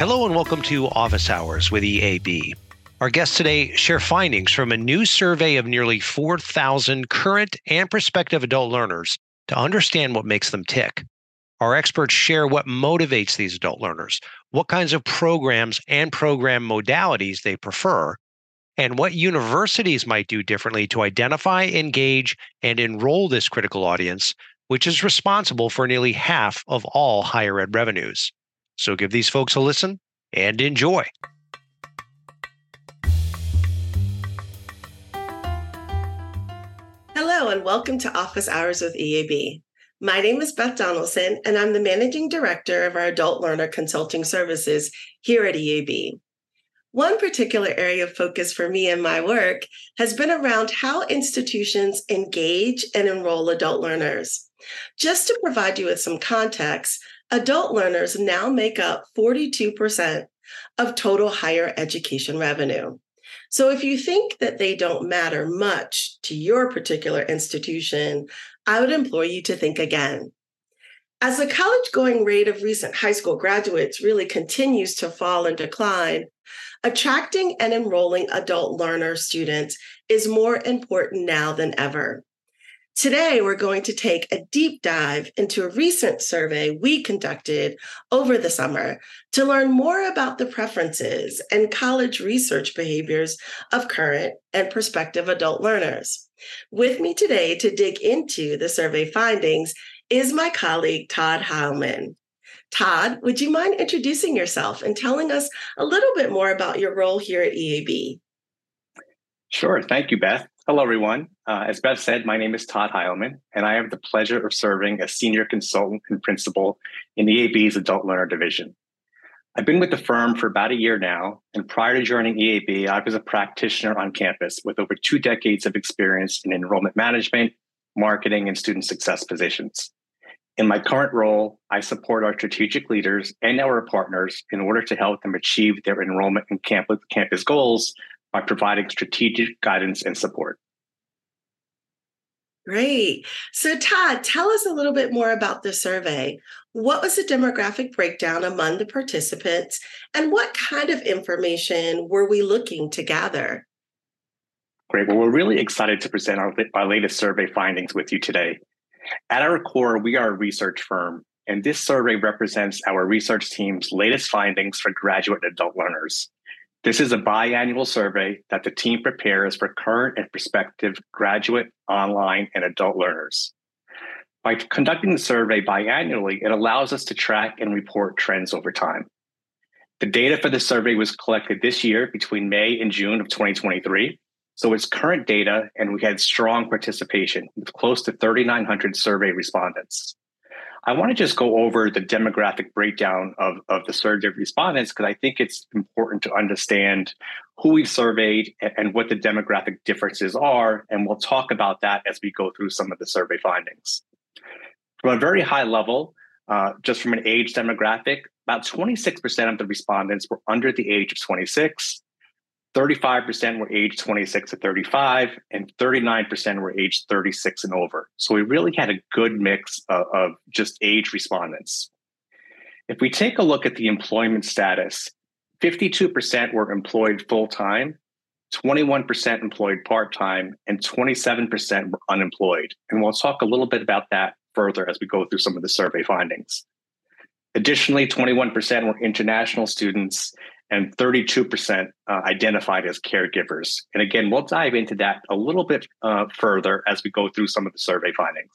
Hello and welcome to Office Hours with EAB. Our guests today share findings from a new survey of nearly 4,000 current and prospective adult learners to understand what makes them tick. Our experts share what motivates these adult learners, what kinds of programs and program modalities they prefer, and what universities might do differently to identify, engage, and enroll this critical audience, which is responsible for nearly half of all higher ed revenues. So give these folks a listen and enjoy. Hello, and welcome to Office Hours with EAB. My name is Beth Donaldson, and I'm the Managing Director of our Adult Learner Consulting Services here at EAB. One particular area of focus for me in my work has been around how institutions engage and enroll adult learners. Just to provide you with some context, adult learners now make up 42% of total higher education revenue. So if you think that they don't matter much to your particular institution, I would implore you to think again. As the college going rate of recent high school graduates really continues to fall and decline, attracting and enrolling adult learner students is more important now than ever. Today, we're going to take a deep dive into a recent survey we conducted over the summer to learn more about the preferences and college research behaviors of current and prospective adult learners. With me today to dig into the survey findings is my colleague, Todd Heilman. Todd, would you mind introducing yourself and telling us a little bit more about your role here at EAB? Sure. Thank you, Beth. Hello, everyone. Uh, as Beth said, my name is Todd Heilman, and I have the pleasure of serving as senior consultant and principal in EAB's Adult Learner Division. I've been with the firm for about a year now, and prior to joining EAB, I was a practitioner on campus with over two decades of experience in enrollment management, marketing, and student success positions. In my current role, I support our strategic leaders and our partners in order to help them achieve their enrollment and campus goals by providing strategic guidance and support. Great. So, Todd, tell us a little bit more about the survey. What was the demographic breakdown among the participants, and what kind of information were we looking to gather? Great. Well, we're really excited to present our, our latest survey findings with you today. At our core, we are a research firm, and this survey represents our research team's latest findings for graduate and adult learners. This is a biannual survey that the team prepares for current and prospective graduate, online, and adult learners. By conducting the survey biannually, it allows us to track and report trends over time. The data for the survey was collected this year between May and June of 2023. So it's current data, and we had strong participation with close to 3,900 survey respondents. I want to just go over the demographic breakdown of, of the survey respondents because I think it's important to understand who we've surveyed and, and what the demographic differences are. And we'll talk about that as we go through some of the survey findings. From a very high level, uh, just from an age demographic, about 26% of the respondents were under the age of 26. 35% were aged 26 to 35, and 39% were aged 36 and over. So we really had a good mix of, of just age respondents. If we take a look at the employment status, 52% were employed full time, 21% employed part time, and 27% were unemployed. And we'll talk a little bit about that further as we go through some of the survey findings. Additionally, 21% were international students and 32% uh, identified as caregivers. And again, we'll dive into that a little bit uh, further as we go through some of the survey findings.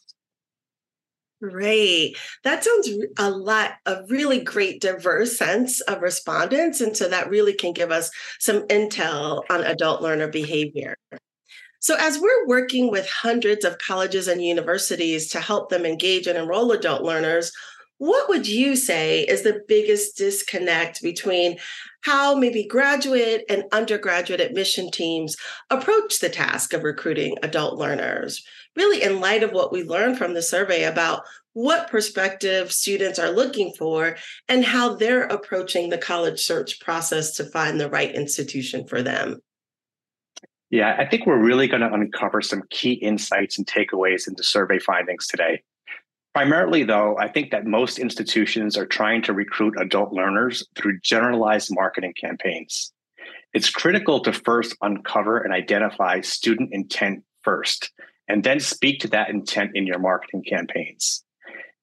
Great. That sounds a lot, a really great diverse sense of respondents. And so that really can give us some intel on adult learner behavior. So, as we're working with hundreds of colleges and universities to help them engage and enroll adult learners, what would you say is the biggest disconnect between how maybe graduate and undergraduate admission teams approach the task of recruiting adult learners? Really, in light of what we learned from the survey about what prospective students are looking for and how they're approaching the college search process to find the right institution for them. Yeah, I think we're really going to uncover some key insights and takeaways into survey findings today. Primarily, though, I think that most institutions are trying to recruit adult learners through generalized marketing campaigns. It's critical to first uncover and identify student intent first, and then speak to that intent in your marketing campaigns.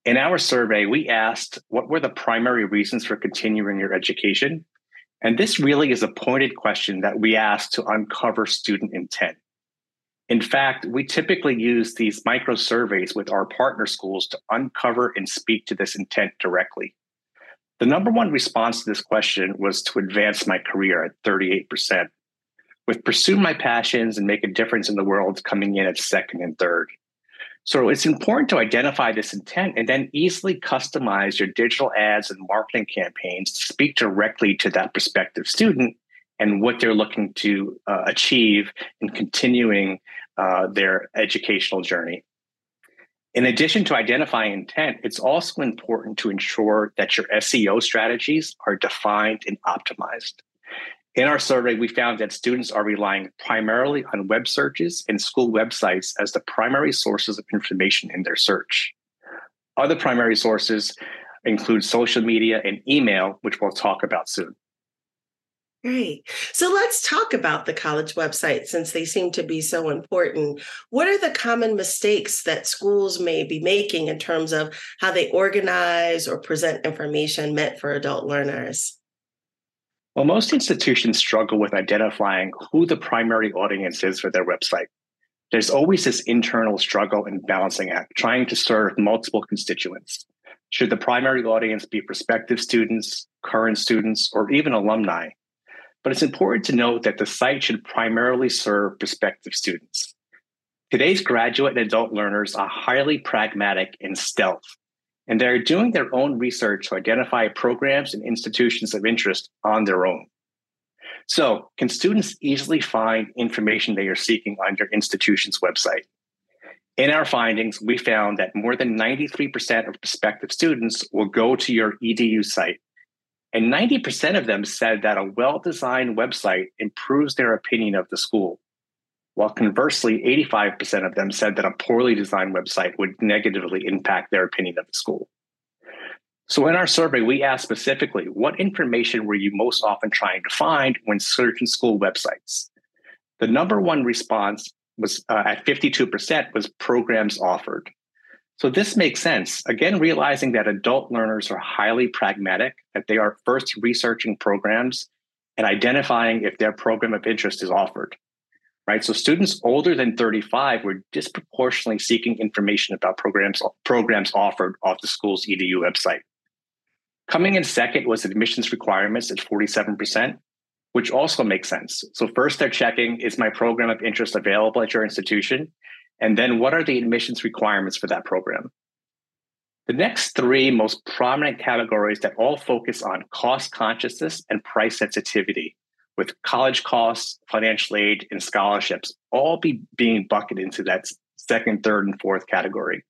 In our survey, we asked what were the primary reasons for continuing your education? And this really is a pointed question that we ask to uncover student intent. In fact, we typically use these micro surveys with our partner schools to uncover and speak to this intent directly. The number one response to this question was to advance my career at 38%, with pursue my passions and make a difference in the world coming in at second and third. So it's important to identify this intent and then easily customize your digital ads and marketing campaigns to speak directly to that prospective student and what they're looking to uh, achieve in continuing uh, their educational journey. In addition to identifying intent, it's also important to ensure that your SEO strategies are defined and optimized. In our survey, we found that students are relying primarily on web searches and school websites as the primary sources of information in their search. Other primary sources include social media and email, which we'll talk about soon. Great. So let's talk about the college website since they seem to be so important. What are the common mistakes that schools may be making in terms of how they organize or present information meant for adult learners? Well, most institutions struggle with identifying who the primary audience is for their website. There's always this internal struggle and balancing act, trying to serve multiple constituents. Should the primary audience be prospective students, current students, or even alumni? But it's important to note that the site should primarily serve prospective students. Today's graduate and adult learners are highly pragmatic and stealth and they're doing their own research to identify programs and institutions of interest on their own. So, can students easily find information they are seeking on your institution's website? In our findings, we found that more than 93% of prospective students will go to your EDU site. And 90% of them said that a well designed website improves their opinion of the school while conversely, 85% of them said that a poorly designed website would negatively impact their opinion of the school. So, in our survey, we asked specifically what information were you most often trying to find when searching school websites? The number one response was uh, at 52% was programs offered. So, this makes sense. Again, realizing that adult learners are highly pragmatic, that they are first researching programs and identifying if their program of interest is offered right? So students older than 35 were disproportionately seeking information about programs, programs offered off the school's EDU website. Coming in second was admissions requirements at 47%, which also makes sense. So first they're checking, is my program of interest available at your institution? And then what are the admissions requirements for that program? The next three most prominent categories that all focus on cost consciousness and price sensitivity with college costs, financial aid, and scholarships all be being bucketed into that second, third, and fourth category.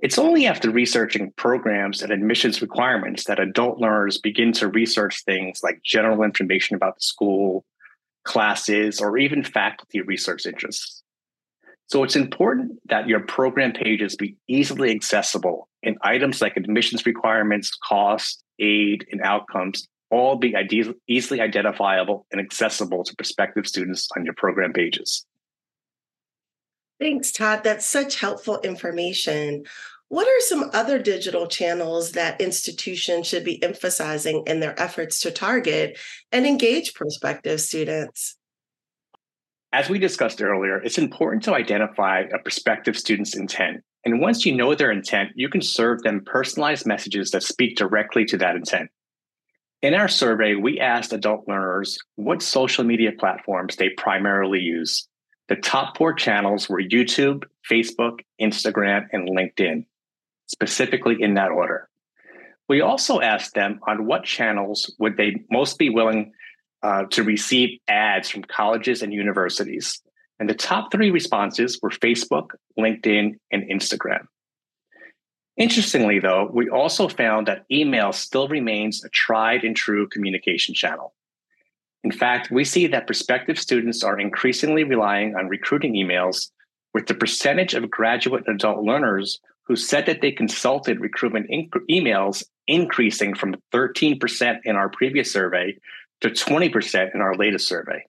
It's only after researching programs and admissions requirements that adult learners begin to research things like general information about the school, classes, or even faculty research interests. So it's important that your program pages be easily accessible and items like admissions requirements, cost, aid, and outcomes all be easily identifiable and accessible to prospective students on your program pages. Thanks, Todd. That's such helpful information. What are some other digital channels that institutions should be emphasizing in their efforts to target and engage prospective students? As we discussed earlier, it's important to identify a prospective student's intent. And once you know their intent, you can serve them personalized messages that speak directly to that intent. In our survey, we asked adult learners what social media platforms they primarily use. The top four channels were YouTube, Facebook, Instagram, and LinkedIn, specifically in that order. We also asked them on what channels would they most be willing uh, to receive ads from colleges and universities. And the top three responses were Facebook, LinkedIn, and Instagram. Interestingly, though, we also found that email still remains a tried and true communication channel. In fact, we see that prospective students are increasingly relying on recruiting emails, with the percentage of graduate and adult learners who said that they consulted recruitment inc- emails increasing from 13% in our previous survey to 20% in our latest survey.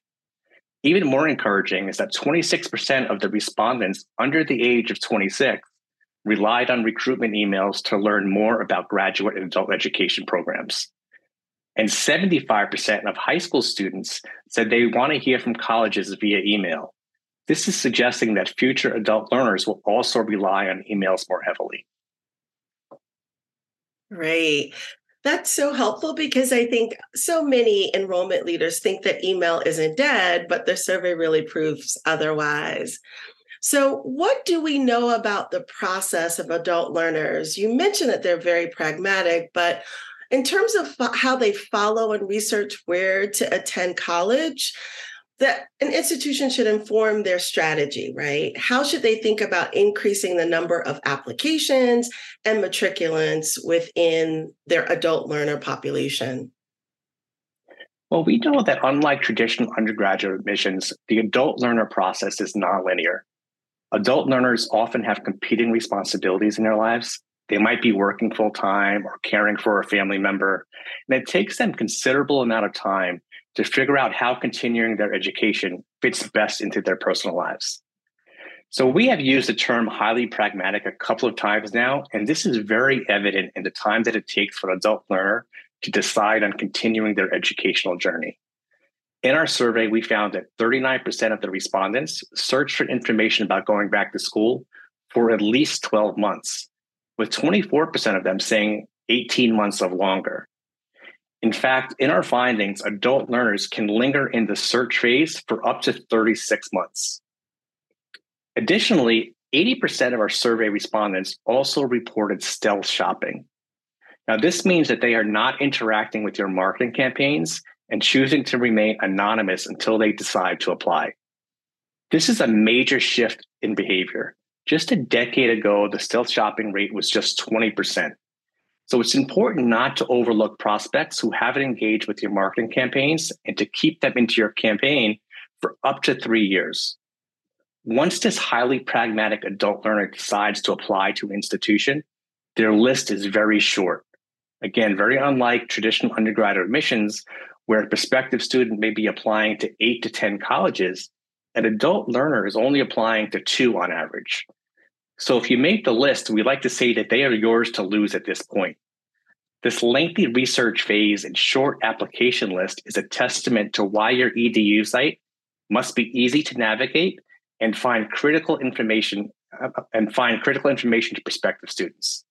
Even more encouraging is that 26% of the respondents under the age of 26 relied on recruitment emails to learn more about graduate and adult education programs. And 75% of high school students said they want to hear from colleges via email. This is suggesting that future adult learners will also rely on emails more heavily. Right. That's so helpful because I think so many enrollment leaders think that email isn't dead, but the survey really proves otherwise. So, what do we know about the process of adult learners? You mentioned that they're very pragmatic, but in terms of how they follow and research where to attend college, that an institution should inform their strategy, right? How should they think about increasing the number of applications and matriculants within their adult learner population? Well, we know that unlike traditional undergraduate admissions, the adult learner process is nonlinear. Adult learners often have competing responsibilities in their lives. They might be working full time or caring for a family member, and it takes them considerable amount of time to figure out how continuing their education fits best into their personal lives. So we have used the term highly pragmatic a couple of times now, and this is very evident in the time that it takes for an adult learner to decide on continuing their educational journey. In our survey, we found that 39% of the respondents searched for information about going back to school for at least 12 months, with 24% of them saying 18 months or longer. In fact, in our findings, adult learners can linger in the search phase for up to 36 months. Additionally, 80% of our survey respondents also reported stealth shopping. Now, this means that they are not interacting with your marketing campaigns and choosing to remain anonymous until they decide to apply. This is a major shift in behavior. Just a decade ago, the stealth shopping rate was just 20%. So it's important not to overlook prospects who haven't engaged with your marketing campaigns and to keep them into your campaign for up to three years. Once this highly pragmatic adult learner decides to apply to an institution, their list is very short. Again, very unlike traditional undergraduate admissions, where a prospective student may be applying to eight to 10 colleges, an adult learner is only applying to two on average. So if you make the list, we like to say that they are yours to lose at this point. This lengthy research phase and short application list is a testament to why your EDU site must be easy to navigate and find critical information uh, and find critical information to prospective students.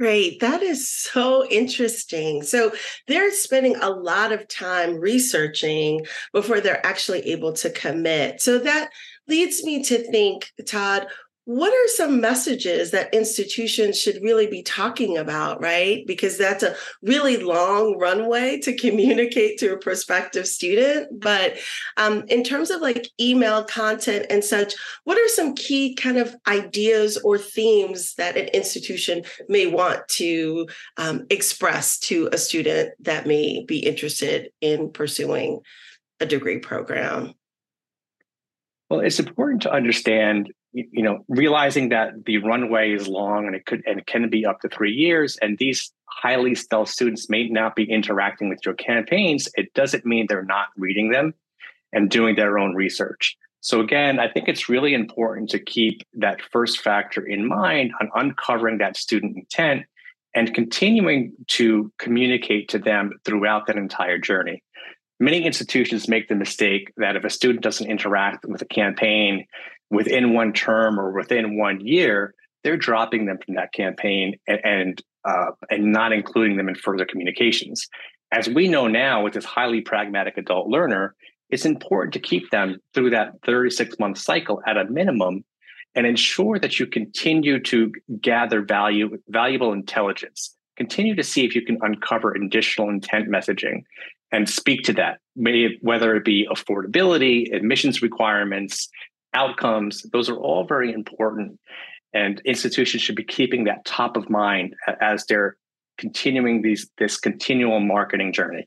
Great. That is so interesting. So they're spending a lot of time researching before they're actually able to commit. So that leads me to think, Todd, what are some messages that institutions should really be talking about, right? Because that's a really long runway to communicate to a prospective student. But um, in terms of like email content and such, what are some key kind of ideas or themes that an institution may want to um, express to a student that may be interested in pursuing a degree program? Well, it's important to understand you know, realizing that the runway is long and it could and it can be up to three years, and these highly stealth students may not be interacting with your campaigns, it doesn't mean they're not reading them and doing their own research. So again, I think it's really important to keep that first factor in mind on uncovering that student intent and continuing to communicate to them throughout that entire journey. Many institutions make the mistake that if a student doesn't interact with a campaign within one term or within one year, they're dropping them from that campaign and and, uh, and not including them in further communications. As we know now, with this highly pragmatic adult learner, it's important to keep them through that 36 month cycle at a minimum and ensure that you continue to gather value, valuable intelligence. Continue to see if you can uncover additional intent messaging and speak to that, whether it be affordability, admissions requirements, outcomes, those are all very important. And institutions should be keeping that top of mind as they're continuing these this continual marketing journey.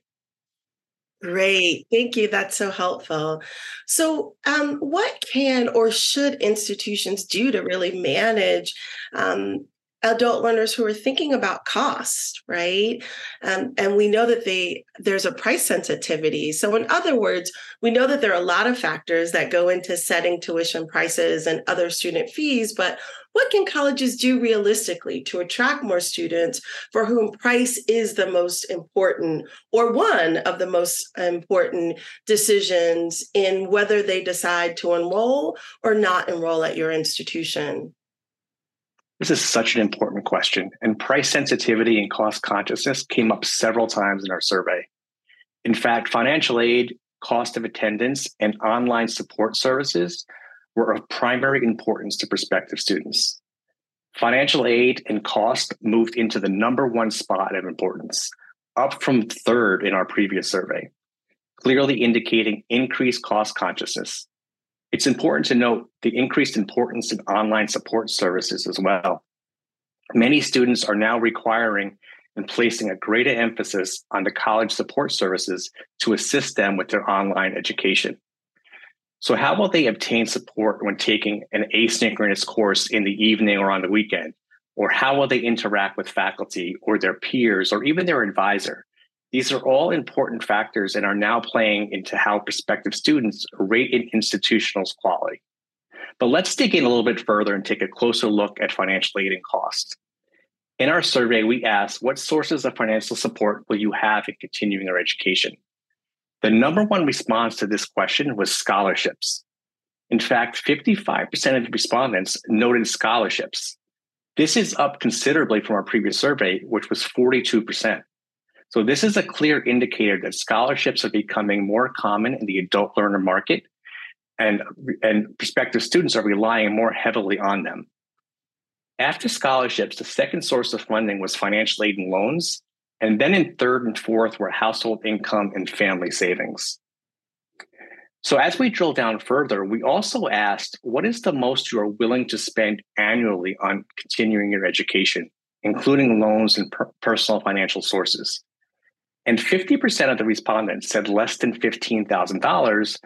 Great. Thank you. That's so helpful. So, um, what can or should institutions do to really manage um, adult learners who are thinking about cost right? Um, and we know that they there's a price sensitivity. So in other words we know that there are a lot of factors that go into setting tuition prices and other student fees but what can colleges do realistically to attract more students for whom price is the most important or one of the most important decisions in whether they decide to enroll or not enroll at your institution this is such an important question, and price sensitivity and cost consciousness came up several times in our survey. In fact, financial aid, cost of attendance, and online support services were of primary importance to prospective students. Financial aid and cost moved into the number one spot of importance, up from third in our previous survey, clearly indicating increased cost consciousness it's important to note the increased importance of online support services as well. Many students are now requiring and placing a greater emphasis on the college support services to assist them with their online education. So, how will they obtain support when taking an asynchronous course in the evening or on the weekend? Or how will they interact with faculty or their peers or even their advisor? These are all important factors and are now playing into how prospective students rate an institutional's quality. But let's dig in a little bit further and take a closer look at financial aid and costs. In our survey, we asked what sources of financial support will you have in continuing your education? The number one response to this question was scholarships. In fact, 55% of respondents noted scholarships. This is up considerably from our previous survey, which was 42%. So this is a clear indicator that scholarships are becoming more common in the adult learner market and, and prospective students are relying more heavily on them. After scholarships, the second source of funding was financial aid and loans. And then in third and fourth were household income and family savings. So as we drill down further, we also asked what is the most you are willing to spend annually on continuing your education, including loans and per- personal financial sources? And 50% of the respondents said less than $15,000,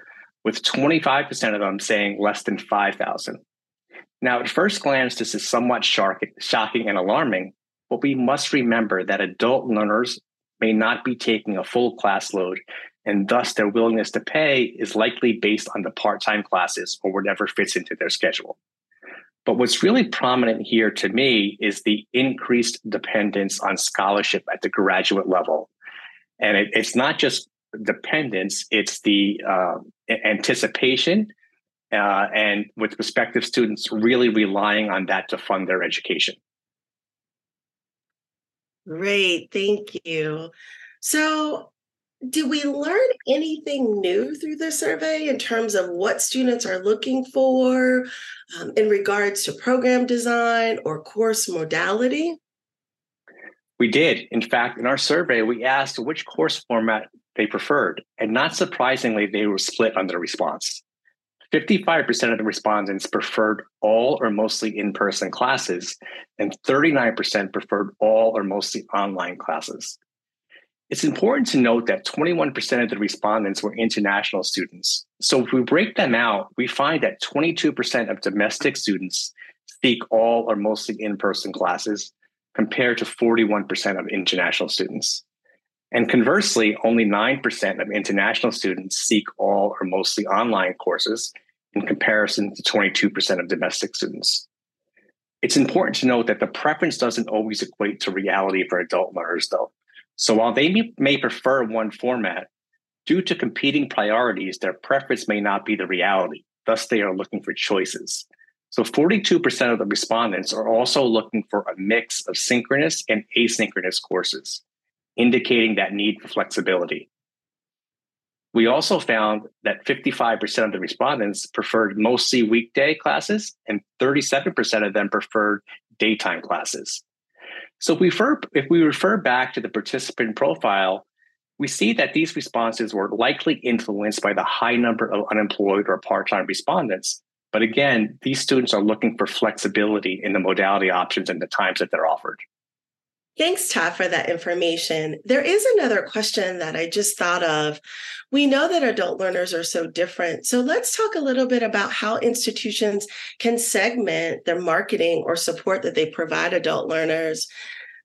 with 25% of them saying less than 5,000. Now, at first glance, this is somewhat shocking and alarming, but we must remember that adult learners may not be taking a full class load, and thus their willingness to pay is likely based on the part time classes or whatever fits into their schedule. But what's really prominent here to me is the increased dependence on scholarship at the graduate level and it, it's not just dependence; it's the uh, anticipation, uh, and with prospective students really relying on that to fund their education. Great, thank you. So, did we learn anything new through the survey in terms of what students are looking for um, in regards to program design or course modality? We did. In fact, in our survey, we asked which course format they preferred. And not surprisingly, they were split on their response. 55% of the respondents preferred all or mostly in person classes, and 39% preferred all or mostly online classes. It's important to note that 21% of the respondents were international students. So if we break them out, we find that 22% of domestic students seek all or mostly in person classes, compared to 41% of international students. And conversely, only 9% of international students seek all or mostly online courses in comparison to 22% of domestic students. It's important to note that the preference doesn't always equate to reality for adult learners, though. So while they may prefer one format, due to competing priorities, their preference may not be the reality. Thus, they are looking for choices. So 42% of the respondents are also looking for a mix of synchronous and asynchronous courses, indicating that need for flexibility. We also found that 55% of the respondents preferred mostly weekday classes, and 37% of them preferred daytime classes. So if we, refer, if we refer back to the participant profile, we see that these responses were likely influenced by the high number of unemployed or part time respondents, but again, these students are looking for flexibility in the modality options and the times that they're offered. Thanks, Todd, for that information. There is another question that I just thought of. We know that adult learners are so different. So let's talk a little bit about how institutions can segment their marketing or support that they provide adult learners.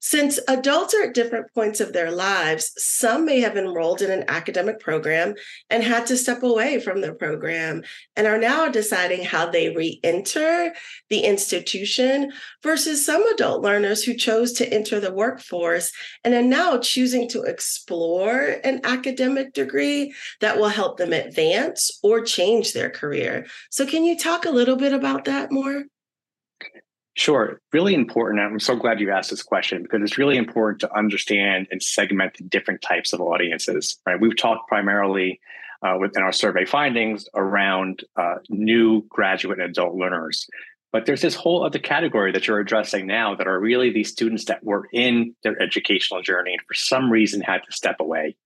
Since adults are at different points of their lives, some may have enrolled in an academic program and had to step away from the program and are now deciding how they re enter the institution versus some adult learners who chose to enter the workforce and are now choosing to explore an academic degree that will help them advance or change their career. So, can you talk a little bit about that more? Sure. Really important. I'm so glad you asked this question because it's really important to understand and segment the different types of audiences, right? We've talked primarily uh, within our survey findings around uh, new graduate and adult learners. But there's this whole other category that you're addressing now that are really these students that were in their educational journey and for some reason had to step away.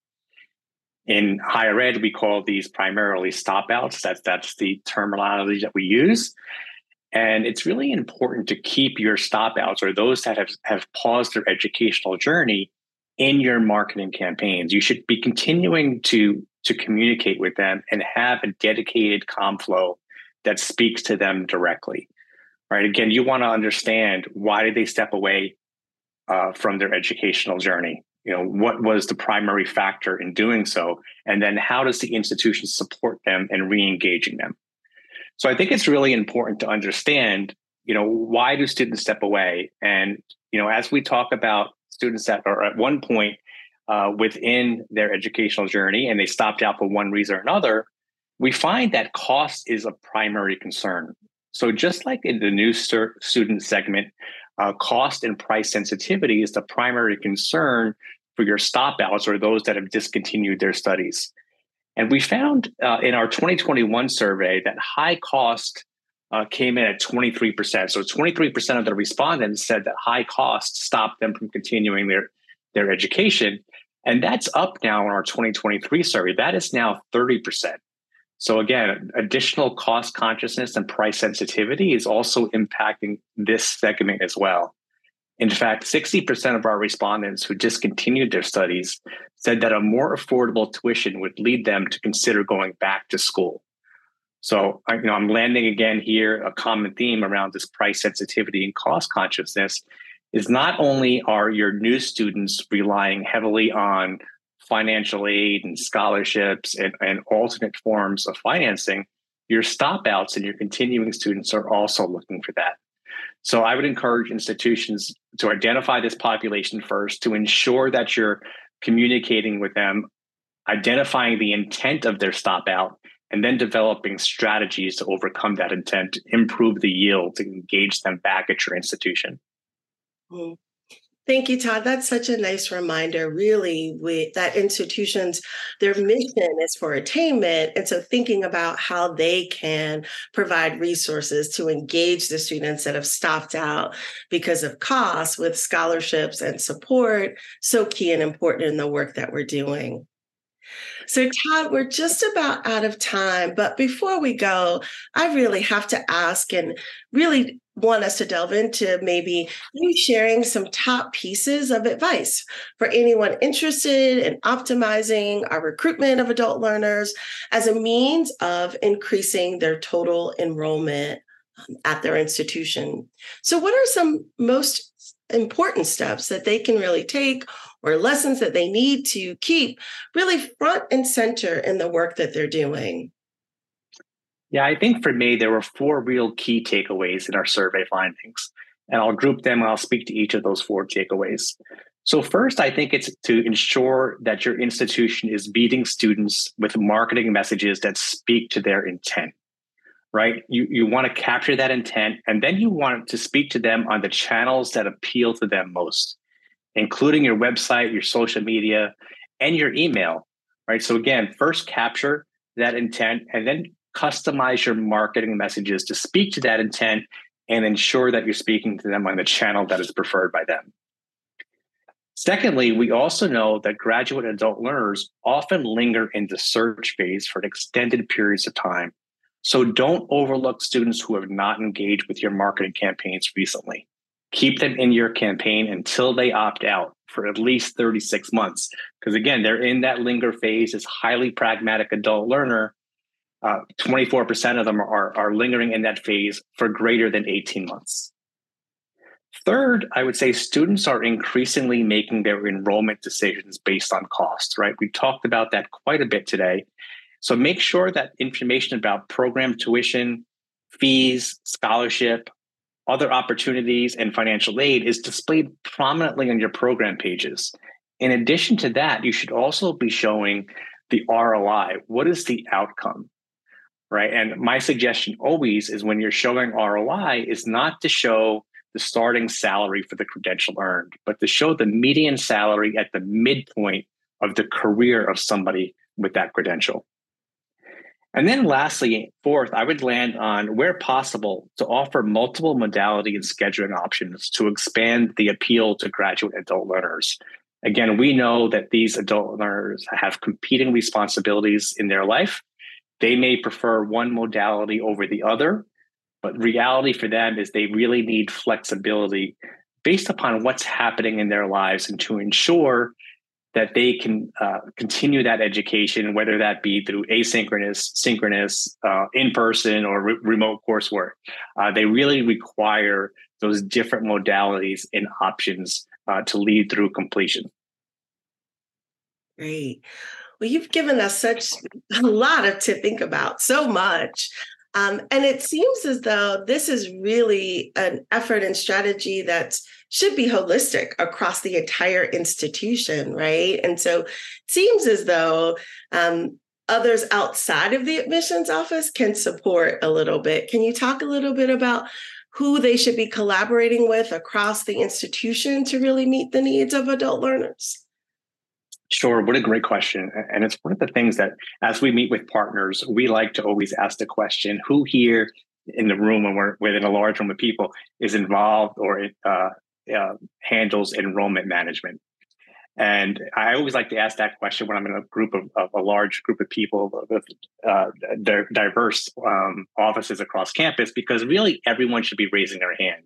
In higher ed, we call these primarily stop outs. That's, that's the terminology that we use. And it's really important to keep your stop outs or those that have, have paused their educational journey in your marketing campaigns. You should be continuing to, to communicate with them and have a dedicated com flow that speaks to them directly. Right. Again, you want to understand why did they step away uh, from their educational journey? You know, what was the primary factor in doing so? And then how does the institution support them in re-engaging them? So I think it's really important to understand, you know, why do students step away? And, you know, as we talk about students that are at one point uh, within their educational journey and they stopped out for one reason or another, we find that cost is a primary concern. So just like in the new student segment, uh, cost and price sensitivity is the primary concern for your stop outs or those that have discontinued their studies. And we found uh, in our 2021 survey that high cost uh, came in at 23%. So 23% of the respondents said that high cost stopped them from continuing their, their education. And that's up now in our 2023 survey. That is now 30%. So again, additional cost consciousness and price sensitivity is also impacting this segment as well. In fact, 60% of our respondents who discontinued their studies said that a more affordable tuition would lead them to consider going back to school. So, you know, I'm landing again here a common theme around this price sensitivity and cost consciousness is not only are your new students relying heavily on financial aid and scholarships and, and alternate forms of financing, your stopouts and your continuing students are also looking for that. So I would encourage institutions to identify this population first, to ensure that you're communicating with them, identifying the intent of their stop out, and then developing strategies to overcome that intent, improve the yield, to engage them back at your institution. Mm-hmm. Thank you, Todd. That's such a nice reminder, really, that institutions, their mission is for attainment. And so thinking about how they can provide resources to engage the students that have stopped out because of costs with scholarships and support, so key and important in the work that we're doing. So, Todd, we're just about out of time. But before we go, I really have to ask and really want us to delve into maybe you sharing some top pieces of advice for anyone interested in optimizing our recruitment of adult learners as a means of increasing their total enrollment um, at their institution. So, what are some most important steps that they can really take or lessons that they need to keep really front and center in the work that they're doing? Yeah, I think for me, there were four real key takeaways in our survey findings. And I'll group them and I'll speak to each of those four takeaways. So, first, I think it's to ensure that your institution is meeting students with marketing messages that speak to their intent, right? You, you want to capture that intent and then you want to speak to them on the channels that appeal to them most, including your website, your social media, and your email, right? So, again, first capture that intent and then customize your marketing messages to speak to that intent and ensure that you're speaking to them on the channel that is preferred by them. Secondly, we also know that graduate adult learners often linger in the search phase for extended periods of time. So don't overlook students who have not engaged with your marketing campaigns recently. Keep them in your campaign until they opt out for at least 36 months. Because again, they're in that linger phase, as highly pragmatic adult learner. Uh, 24% of them are, are lingering in that phase for greater than 18 months. Third, I would say students are increasingly making their enrollment decisions based on cost, right? We talked about that quite a bit today. So make sure that information about program tuition, fees, scholarship, other opportunities, and financial aid is displayed prominently on your program pages. In addition to that, you should also be showing the ROI. What is the outcome? Right. And my suggestion always is when you're showing ROI, is not to show the starting salary for the credential earned, but to show the median salary at the midpoint of the career of somebody with that credential. And then lastly, fourth, I would land on where possible to offer multiple modality and scheduling options to expand the appeal to graduate adult learners. Again, we know that these adult learners have competing responsibilities in their life. They may prefer one modality over the other, but reality for them is they really need flexibility based upon what's happening in their lives and to ensure that they can uh, continue that education, whether that be through asynchronous, synchronous, uh, in person, or re- remote coursework. Uh, they really require those different modalities and options uh, to lead through completion. Great. Well, you've given us such a lot of to think about, so much. Um, and it seems as though this is really an effort and strategy that should be holistic across the entire institution, right? And so it seems as though um, others outside of the admissions office can support a little bit. Can you talk a little bit about who they should be collaborating with across the institution to really meet the needs of adult learners? Sure. What a great question. And it's one of the things that, as we meet with partners, we like to always ask the question who here in the room, when we're within a large room of people, is involved or uh, uh, handles enrollment management? And I always like to ask that question when I'm in a group of, of a large group of people with uh, diverse um, offices across campus, because really everyone should be raising their hand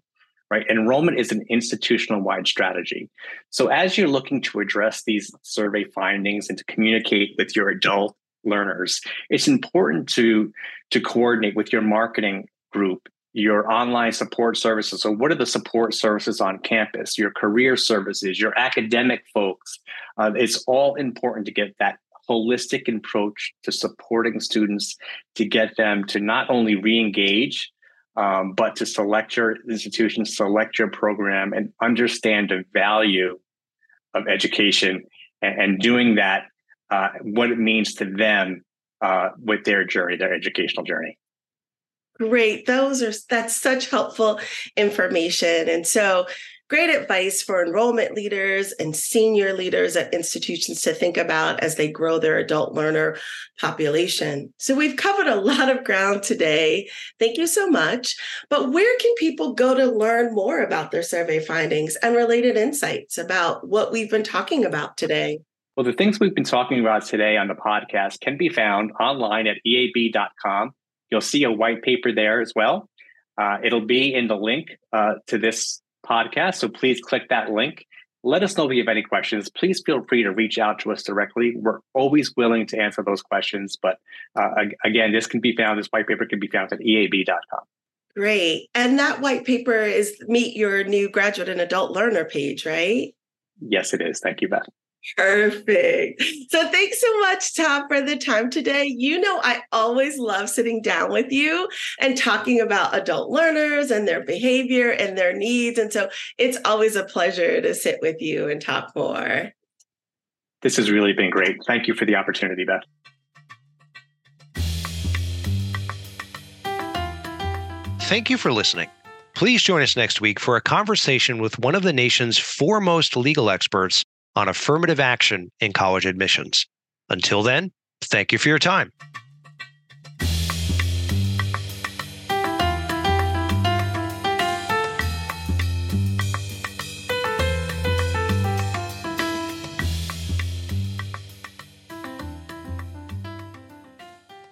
right? Enrollment is an institutional wide strategy. So as you're looking to address these survey findings and to communicate with your adult learners, it's important to, to coordinate with your marketing group, your online support services. So what are the support services on campus, your career services, your academic folks? Uh, it's all important to get that holistic approach to supporting students to get them to not only re-engage um, but to select your institution, select your program, and understand the value of education and, and doing that, uh, what it means to them uh, with their journey, their educational journey. Great. Those are that's such helpful information. And so great advice for enrollment leaders and senior leaders at institutions to think about as they grow their adult learner population. So, we've covered a lot of ground today. Thank you so much. But where can people go to learn more about their survey findings and related insights about what we've been talking about today? Well, the things we've been talking about today on the podcast can be found online at eab.com. You'll see a white paper there as well. Uh, it'll be in the link uh, to this podcast. So please click that link. Let us know if you have any questions. Please feel free to reach out to us directly. We're always willing to answer those questions. But uh, again, this can be found, this white paper can be found at eab.com. Great. And that white paper is Meet Your New Graduate and Adult Learner page, right? Yes, it is. Thank you, Beth. Perfect. So thanks so much, Tom, for the time today. You know, I always love sitting down with you and talking about adult learners and their behavior and their needs. And so it's always a pleasure to sit with you and talk more. This has really been great. Thank you for the opportunity, Beth. Thank you for listening. Please join us next week for a conversation with one of the nation's foremost legal experts on affirmative action in college admissions. Until then, thank you for your time.